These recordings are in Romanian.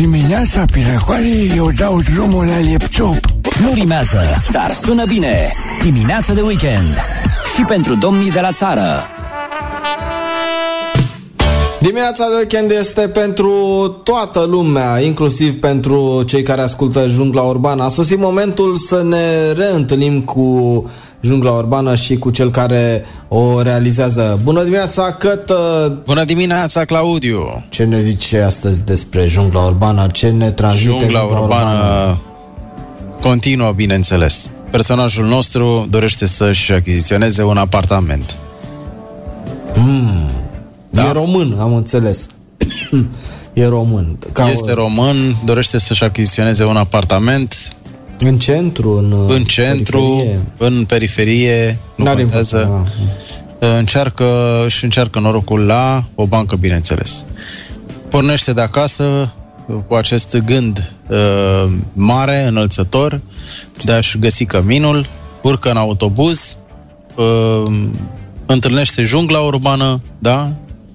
Dimineața pe răcoare eu dau drumul la laptop. Nu rimează, dar sună bine. Dimineața de weekend. Și pentru domnii de la țară. Dimineața de weekend este pentru toată lumea, inclusiv pentru cei care ascultă Jungla Urbană. A sosit momentul să ne reîntâlnim cu Jungla Urbană și cu cel care o realizează. Bună dimineața, Căt! Bună dimineața, Claudiu! Ce ne zice astăzi despre Jungla Urbană? Ce ne transmite Jungla, Jungla Urbană? urbană continuă, bineînțeles. Personajul nostru dorește să-și achiziționeze un apartament. Mm. Da? E român, am înțeles. e român. Ca este o... român, dorește să-și achiziționeze un apartament în centru, în, în centru, periferie. în periferie, nu N-are contează. Da. Încearcă și încearcă norocul la o bancă, bineînțeles. Pornește de acasă cu acest gând uh, mare, înălțător, de a-și găsi căminul, urcă în autobuz, uh, întâlnește jungla urbană, da?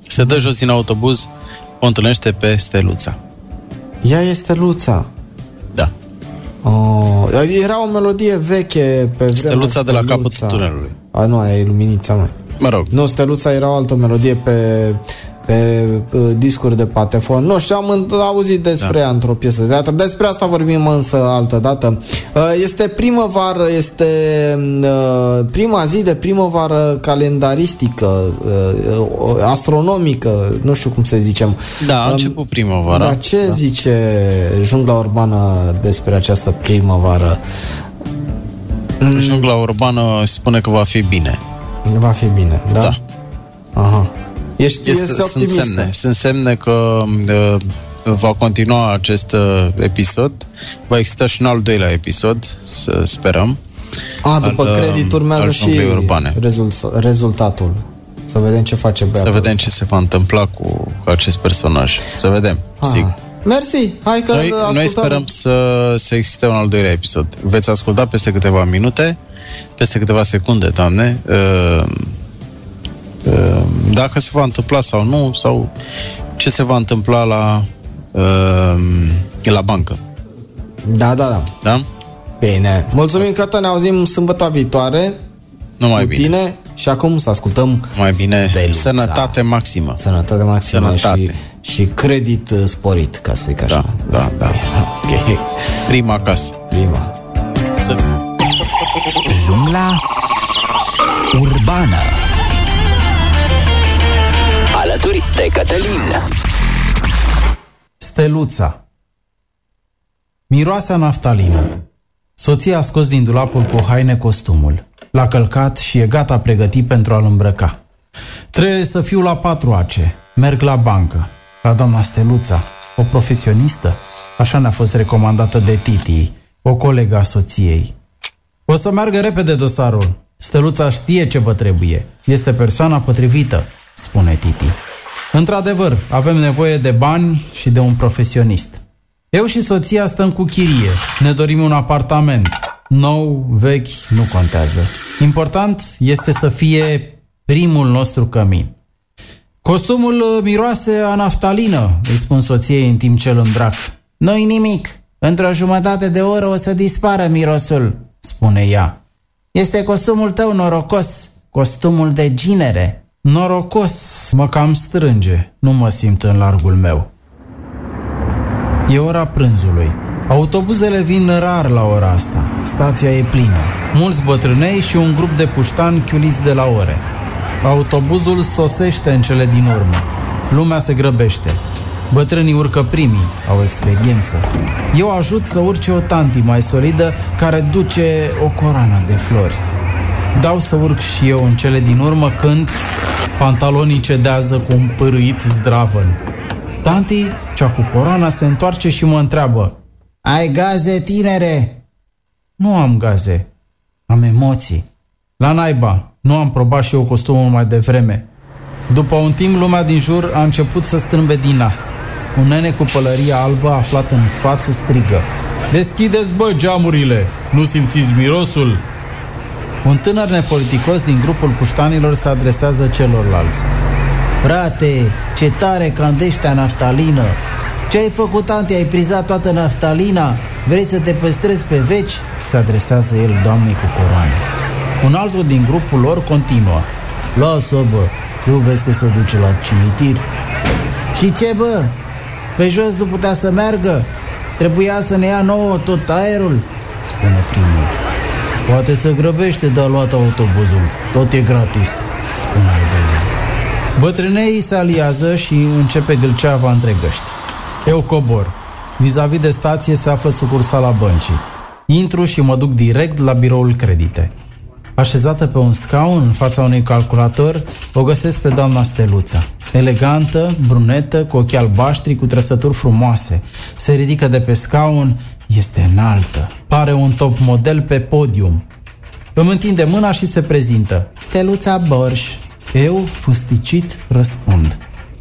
Se dă jos din autobuz, o întâlnește pe Steluța. Ea este Luța. Da. Oh, era o melodie veche pe vremea Steluța de la capătul tunelului. A, nu, aia e luminița, mai. Mă rog. Nu, Steluța era o altă melodie pe pe discuri de patefon. Nu știu, am auzit despre da. ea într-o piesă de teatru. Despre asta vorbim însă altă dată. Uh, este primăvară, este uh, prima zi de primăvară calendaristică, uh, astronomică, nu știu cum să zicem. Da, a început primăvara. Dar ce da. zice jungla urbană despre această primăvară? Jungla urbană spune că va fi bine. Va fi bine, da? Da. Aha. Ești, este, este Sunt semne, sunt semne că uh, va continua acest uh, episod. Va exista și un al doilea episod, să sperăm. A, după al, credit urmează și urbane. Rezult, rezultatul. Să vedem ce face băiatul Să vedem ce se va întâmpla cu, cu acest personaj. Să vedem, ah. sigur. Mersi, hai că noi, noi sperăm să, să existe un al doilea episod. Veți asculta peste câteva minute, peste câteva secunde, doamne, uh, Ehm, dacă se va întâmpla sau nu, sau ce se va întâmpla la, ehm, la bancă. Da, da, da. Da? Bine. Mulțumim că ne auzim sâmbătă viitoare. Numai bine. Tine și acum să ascultăm Mai bine. Steluța. Sănătate maximă. Sănătate maximă Sănătate. Și, și credit uh, sporit, ca să zic așa. Da, da, da. Okay. Prima casă. Prima. Să... Jungla urbană alături de Cătălin. Steluța Miroasa naftalină. Soția a scos din dulapul cu haine costumul. L-a călcat și e gata pregătit pentru a-l îmbrăca. Trebuie să fiu la patru ace. Merg la bancă. La doamna Steluța, o profesionistă. Așa ne-a fost recomandată de Titi, o colegă a soției. O să meargă repede dosarul. Steluța știe ce vă trebuie. Este persoana potrivită spune Titi. Într-adevăr, avem nevoie de bani și de un profesionist. Eu și soția stăm cu chirie. Ne dorim un apartament. Nou, vechi, nu contează. Important este să fie primul nostru cămin. Costumul miroase a naftalină, îi spun soției în timp ce îl îmbrac. Nu-i nimic. Într-o jumătate de oră o să dispară mirosul, spune ea. Este costumul tău norocos, costumul de ginere. Norocos, mă cam strânge, nu mă simt în largul meu. E ora prânzului. Autobuzele vin rar la ora asta. Stația e plină. Mulți bătrânei și un grup de puștani chiuliți de la ore. Autobuzul sosește în cele din urmă. Lumea se grăbește. Bătrânii urcă primii, au experiență. Eu ajut să urce o tanti mai solidă care duce o coroană de flori. Dau să urc și eu în cele din urmă când pantalonii cedează cu un pârâit zdravăn. Tanti, cea cu coroana, se întoarce și mă întreabă Ai gaze, tinere? Nu am gaze. Am emoții. La naiba, nu am probat și eu costumul mai devreme. După un timp, lumea din jur a început să strâmbe din nas. Un nene cu pălăria albă aflat în față strigă. Deschideți, bă, geamurile! Nu simțiți mirosul? Un tânăr nepoliticos din grupul puștanilor se adresează celorlalți. Frate, ce tare candeștea naftalină! Ce ai făcut, ante? Ai prizat toată naftalina? Vrei să te păstrezi pe veci? Se adresează el doamnei cu coroană. Un altul din grupul lor continuă. Lasă, bă, nu vezi că se duce la cimitir? Și ce, bă? Pe jos nu putea să meargă? Trebuia să ne ia nouă tot aerul? Spune primul. Poate să grăbește de a luat autobuzul. Tot e gratis, spune al doilea. Bătrânei se aliază și începe gâlceava între găști. Eu cobor. Vis-a-vis de stație se află sucursala băncii. Intru și mă duc direct la biroul credite. Așezată pe un scaun în fața unui calculator, o găsesc pe doamna Steluța. Elegantă, brunetă, cu ochi albaștri, cu trăsături frumoase. Se ridică de pe scaun, este înaltă. Pare un top model pe podium. Îmi întinde mâna și se prezintă. Steluța Borș. Eu, fusticit, răspund.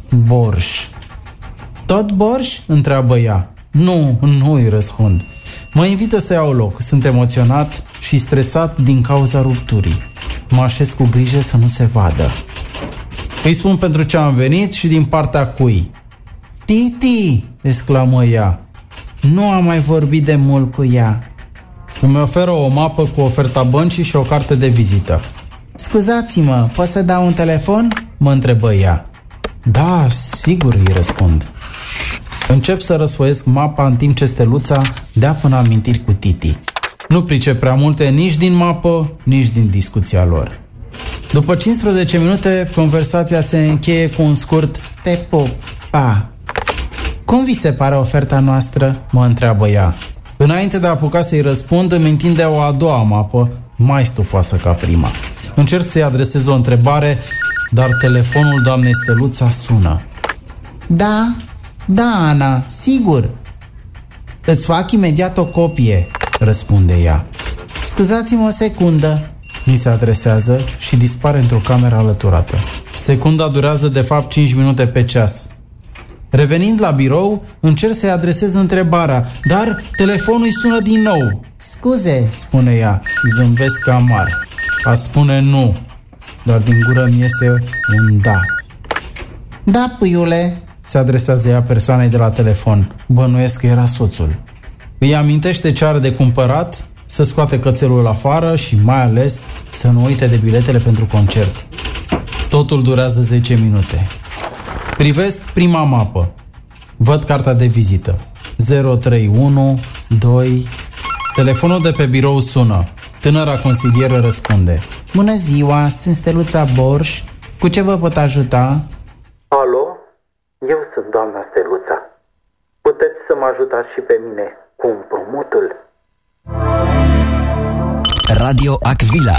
Borș. Tot Borș? întreabă ea. Nu, nu îi răspund. Mă invită să iau loc. Sunt emoționat și stresat din cauza rupturii. Mă așez cu grijă să nu se vadă. Îi spun pentru ce am venit și din partea cui. Titi! exclamă ea. Nu am mai vorbit de mult cu ea. Îmi oferă o mapă cu oferta băncii și o carte de vizită. Scuzați-mă, pot să dau un telefon? Mă întrebă ea. Da, sigur, îi răspund. Încep să răsfoiesc mapa în timp ce steluța dea până amintiri cu Titi. Nu pricep prea multe nici din mapă, nici din discuția lor. După 15 minute, conversația se încheie cu un scurt Te pup, pa. Cum vi se pare oferta noastră? Mă întreabă ea. Înainte de a apuca să-i răspund, îmi întinde o a doua mapă, mai stufoasă ca prima. Încerc să-i adresez o întrebare, dar telefonul doamnei Steluța sună. Da, da, Ana, sigur. Îți fac imediat o copie, răspunde ea. Scuzați-mă o secundă, mi se adresează și dispare într-o cameră alăturată. Secunda durează de fapt 5 minute pe ceas. Revenind la birou, încerc să-i adresez întrebarea, dar telefonul îi sună din nou. Scuze, spune ea, zâmbesc amar. A spune nu, dar din gură mi iese un da. Da, puiule, se adresează ea persoanei de la telefon. Bănuiesc că era soțul. Îi amintește ce are de cumpărat, să scoate cățelul afară și mai ales să nu uite de biletele pentru concert. Totul durează 10 minute. Privesc prima mapă. Văd cartea de vizită. 031 2 Telefonul de pe birou sună. Tânăra consilieră răspunde. Bună ziua, sunt Steluța Borș. Cu ce vă pot ajuta? Alo? Eu sunt doamna Steluța. Puteți să mă ajutați și pe mine cu împrumutul? Radio Aquila.